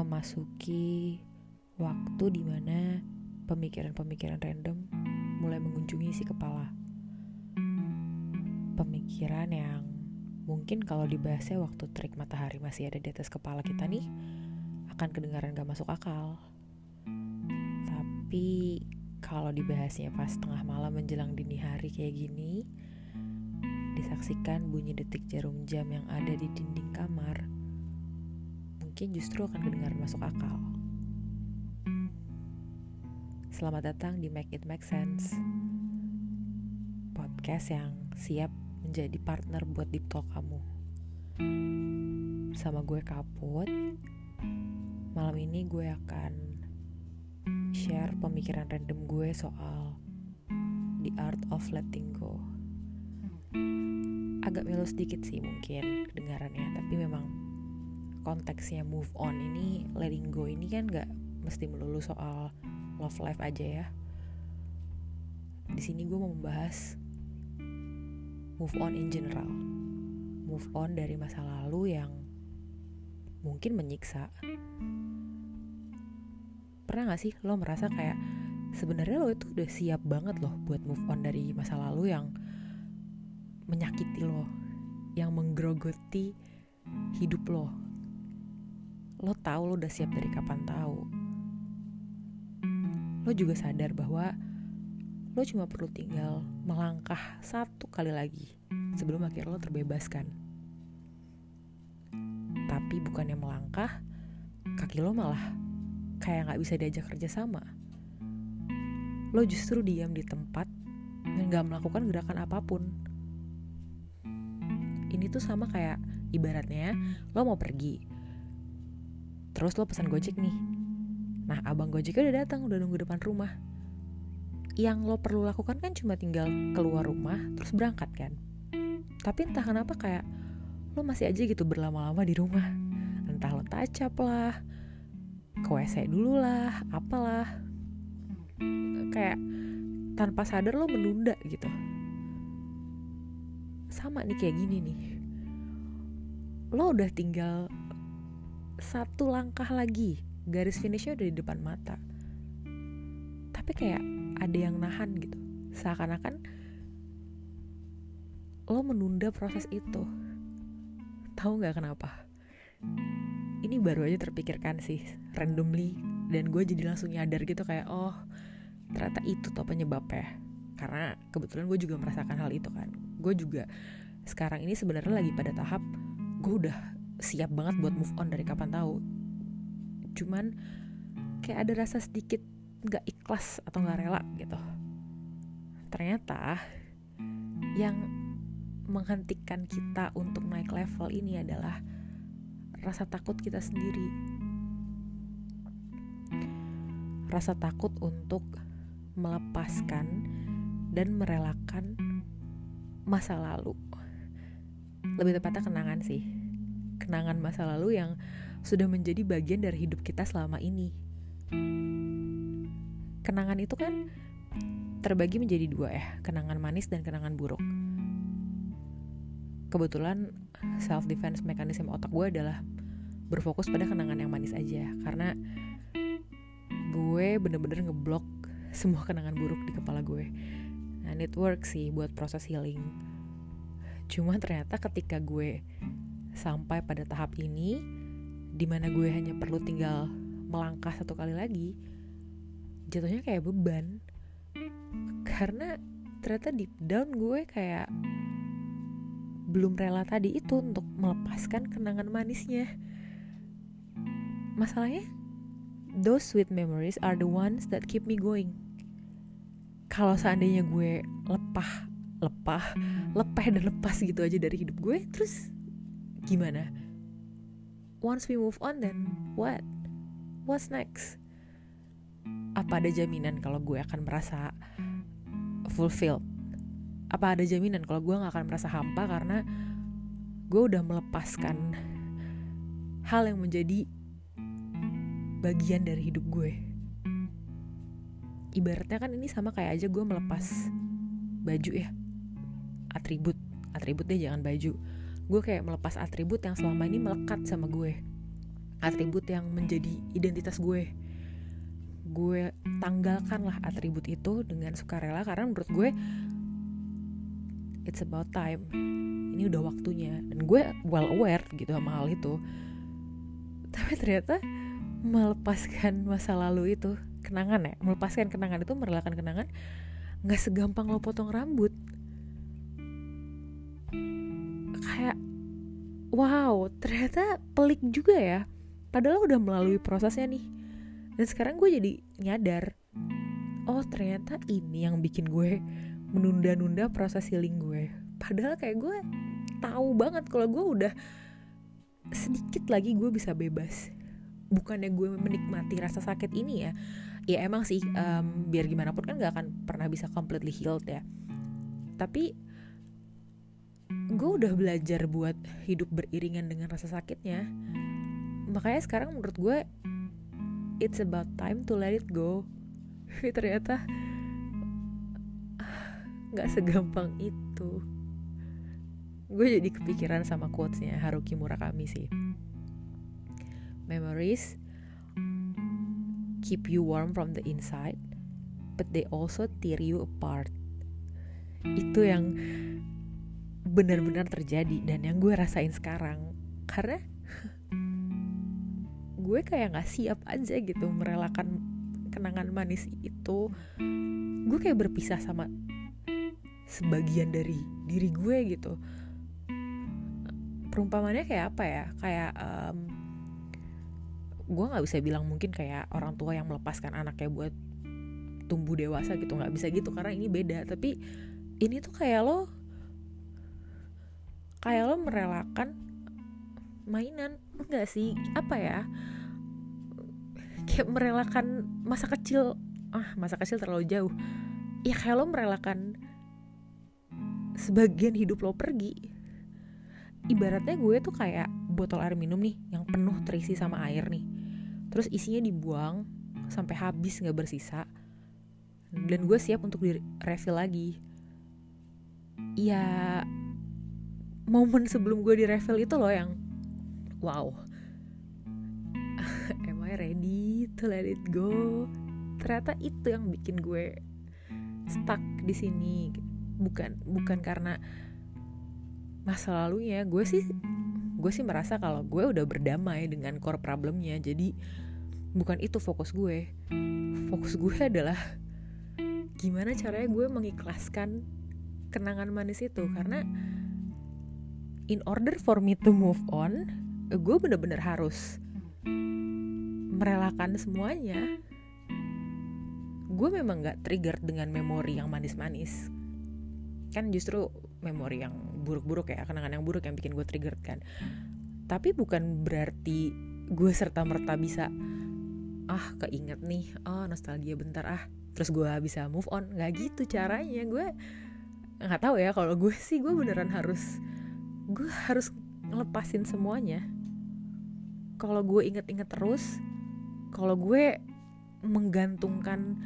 memasuki waktu di mana pemikiran-pemikiran random mulai mengunjungi si kepala. Pemikiran yang mungkin kalau dibahasnya waktu trik matahari masih ada di atas kepala kita nih, akan kedengaran gak masuk akal. Tapi kalau dibahasnya pas tengah malam menjelang dini hari kayak gini, disaksikan bunyi detik jarum jam yang ada di dinding kamar, mungkin justru akan kedengaran masuk akal. Selamat datang di Make It Make Sense Podcast yang siap menjadi partner buat deep talk kamu. Sama gue Kaput Malam ini gue akan share pemikiran random gue soal The Art of Letting Go. Agak melo sedikit sih mungkin kedengarannya Tapi memang konteksnya move on ini letting go ini kan gak mesti melulu soal love life aja ya. Di sini gue mau membahas move on in general. Move on dari masa lalu yang mungkin menyiksa. Pernah gak sih lo merasa kayak sebenarnya lo itu udah siap banget loh buat move on dari masa lalu yang menyakiti lo, yang menggerogoti hidup lo. Lo tahu lo udah siap dari kapan tahu lo juga sadar bahwa lo cuma perlu tinggal melangkah satu kali lagi sebelum akhir lo terbebaskan. Tapi bukannya melangkah, kaki lo malah kayak gak bisa diajak kerja sama. Lo justru diam di tempat dan gak melakukan gerakan apa pun. Ini tuh sama kayak ibaratnya lo mau pergi, terus lo pesan gojek nih, Nah, abang Gojeknya udah datang, udah nunggu depan rumah. Yang lo perlu lakukan kan cuma tinggal keluar rumah, terus berangkat kan. Tapi entah kenapa kayak lo masih aja gitu berlama-lama di rumah. Entah lo tacap lah, ke WC dulu lah, apalah. Kayak tanpa sadar lo menunda gitu. Sama nih kayak gini nih. Lo udah tinggal satu langkah lagi garis finishnya udah di depan mata. Tapi kayak ada yang nahan gitu. Seakan-akan lo menunda proses itu. Tahu nggak kenapa? Ini baru aja terpikirkan sih randomly. Dan gue jadi langsung nyadar gitu kayak oh ternyata itu tuh penyebabnya. Karena kebetulan gue juga merasakan hal itu kan. Gue juga sekarang ini sebenarnya lagi pada tahap gue udah siap banget buat move on dari kapan tahu. Cuman kayak ada rasa sedikit nggak ikhlas atau nggak rela gitu. Ternyata yang menghentikan kita untuk naik level ini adalah rasa takut kita sendiri. Rasa takut untuk melepaskan dan merelakan masa lalu. Lebih tepatnya kenangan sih kenangan masa lalu yang sudah menjadi bagian dari hidup kita selama ini. Kenangan itu kan terbagi menjadi dua ya, kenangan manis dan kenangan buruk. Kebetulan self defense mekanisme otak gue adalah berfokus pada kenangan yang manis aja karena gue bener-bener ngeblok semua kenangan buruk di kepala gue. And it works sih buat proses healing. Cuma ternyata ketika gue sampai pada tahap ini, di mana gue hanya perlu tinggal melangkah satu kali lagi jatuhnya kayak beban. Karena ternyata deep down gue kayak belum rela tadi itu untuk melepaskan kenangan manisnya. Masalahnya those sweet memories are the ones that keep me going. Kalau seandainya gue lepah lepah lepeh dan lepas gitu aja dari hidup gue terus gimana? Once we move on then what? What's next? Apa ada jaminan kalau gue akan merasa fulfilled? Apa ada jaminan kalau gue gak akan merasa hampa karena gue udah melepaskan hal yang menjadi bagian dari hidup gue? Ibaratnya kan ini sama kayak aja gue melepas baju ya. Atribut. Atribut jangan baju gue kayak melepas atribut yang selama ini melekat sama gue. Atribut yang menjadi identitas gue. Gue tanggalkan lah atribut itu dengan sukarela karena menurut gue it's about time. Ini udah waktunya. Dan gue well aware gitu sama hal itu. Tapi ternyata melepaskan masa lalu itu kenangan ya melepaskan kenangan itu merelakan kenangan nggak segampang lo potong rambut kayak wow ternyata pelik juga ya. Padahal udah melalui prosesnya nih. Dan sekarang gue jadi nyadar oh ternyata ini yang bikin gue menunda-nunda proses healing gue. Padahal kayak gue tahu banget kalau gue udah sedikit lagi gue bisa bebas. Bukannya gue menikmati rasa sakit ini ya. Ya emang sih um, biar gimana pun kan gak akan pernah bisa completely healed ya. Tapi gue udah belajar buat hidup beriringan dengan rasa sakitnya. Makanya sekarang menurut gue it's about time to let it go. Tapi ternyata nggak segampang itu. Gue jadi kepikiran sama quotesnya Haruki Murakami sih. Memories keep you warm from the inside but they also tear you apart. Itu yang benar-benar terjadi dan yang gue rasain sekarang. Karena gue kayak nggak siap aja gitu merelakan kenangan manis itu. Gue kayak berpisah sama sebagian dari diri gue gitu. Perumpamannya kayak apa ya? Kayak um, gue nggak bisa bilang mungkin kayak orang tua yang melepaskan anaknya buat tumbuh dewasa gitu. Nggak bisa gitu karena ini beda. Tapi ini tuh kayak lo kayak lo merelakan mainan. Enggak sih apa ya? Kayak merelakan masa kecil. Ah masa kecil terlalu jauh. Ya kayak lo merelakan sebagian hidup lo pergi. Ibaratnya gue tuh kayak botol air minum nih yang penuh terisi sama air nih. Terus isinya dibuang sampai habis nggak bersisa. Dan gue siap untuk di refill lagi. Ya momen sebelum gue di refill itu loh yang wow. Am I ready to let it go? Ternyata itu yang bikin gue stuck di sini. Bukan bukan karena masa lalunya. Gue sih gue sih merasa kalau gue udah berdamai dengan core problemnya. Jadi bukan itu fokus gue. Fokus gue adalah gimana caranya gue mengikhlaskan kenangan manis itu. Karena in order for me to move on gue bener-bener harus merelakan semuanya. Gue memang gak trigger dengan memori yang manis-manis. Kan justru memori yang buruk-buruk ya kenangan yang buruk yang bikin gue trigger kan. Tapi bukan berarti gue serta merta bisa ah keinget nih oh nostalgia bentar ah terus gue bisa move on. Nggak gitu caranya. Gue nggak tahu ya kalau gue sih gue beneran harus gue harus ngelepasin semuanya. Kalau gue inget-inget terus kalau gue menggantungkan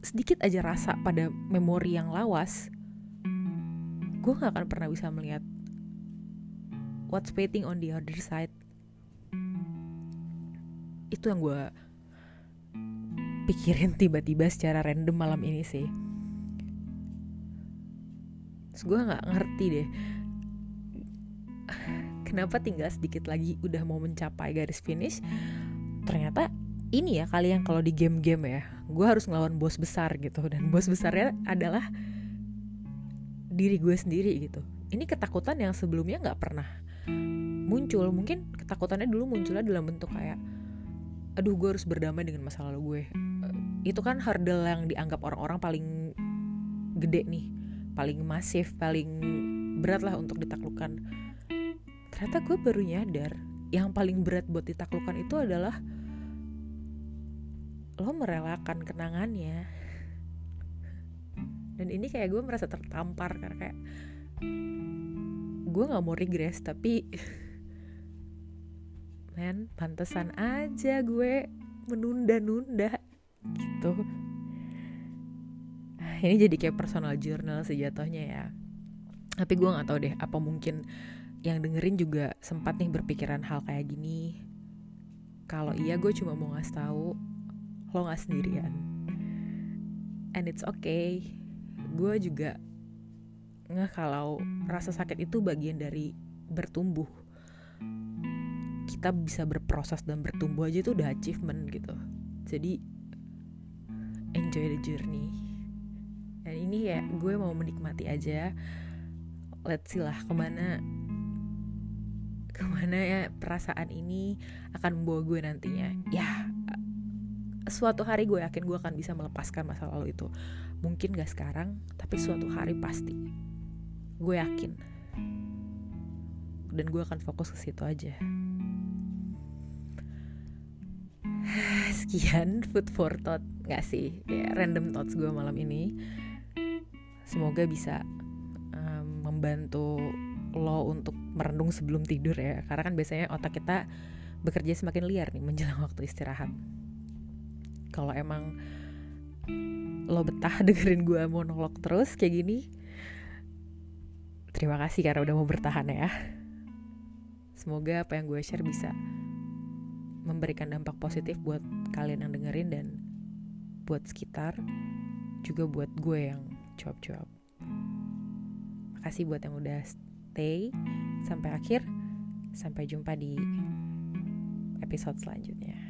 sedikit aja rasa pada memori yang lawas gue gak akan pernah bisa melihat what's waiting on the other side. Itu yang gue pikirin tiba-tiba secara random malam ini sih Terus gue gak ngerti deh. Kenapa tinggal sedikit lagi udah mau mencapai garis finish? Ternyata ini ya kalian kalau di game-game ya Gue harus ngelawan bos besar gitu. Dan bos besarnya adalah diri gue sendiri gitu. Ini ketakutan yang sebelumnya gak pernah muncul. Mungkin ketakutannya dulu munculnya dalam bentuk kayak Aduh gue harus berdamai dengan masa lalu gue. Itu kan hurdle yang dianggap orang-orang paling gede nih paling masif paling berat lah untuk ditaklukkan ternyata gue baru nyadar yang paling berat buat ditaklukkan itu adalah lo merelakan kenangannya. Dan ini kayak gue merasa tertampar karena kayak gue nggak mau regress tapi men pantesan aja gue menunda-nunda gitu ini jadi kayak personal journal sejatuhnya ya. Tapi gue nggak tahu deh apa mungkin yang dengerin juga sempat nih berpikiran hal kayak gini. Kalau iya gue cuma mau ngasih tahu lo nggak sendirian. And it's okay. Gue juga nggak kalau rasa sakit itu bagian dari bertumbuh. Kita bisa berproses dan bertumbuh aja itu udah achievement gitu. Jadi enjoy the journey dan ini ya gue mau menikmati aja. Let's see lah ke mana ke mana ya perasaan ini akan membawa gue nantinya. Ya suatu hari gue yakin gue akan bisa melepaskan masa lalu itu. Mungkin gak sekarang tapi suatu hari pasti. Gue yakin. Dan gue akan fokus ke situ aja. Sekian food for thought. Nggak sih ya random thoughts gue malam ini semoga bisa um, membantu lo untuk merenung sebelum tidur ya. Karena kan biasanya otak kita bekerja semakin liar nih menjelang waktu istirahat. Kalau emang lo betah dengerin gue monolog terus kayak gini terima kasih karena udah mau bertahan ya. Semoga apa yang gue share bisa memberikan dampak positif buat kalian yang dengerin dan buat sekitar juga buat gue yang cuap-cuap makasih buat yang udah stay sampai akhir. Sampai jumpa di episode selanjutnya.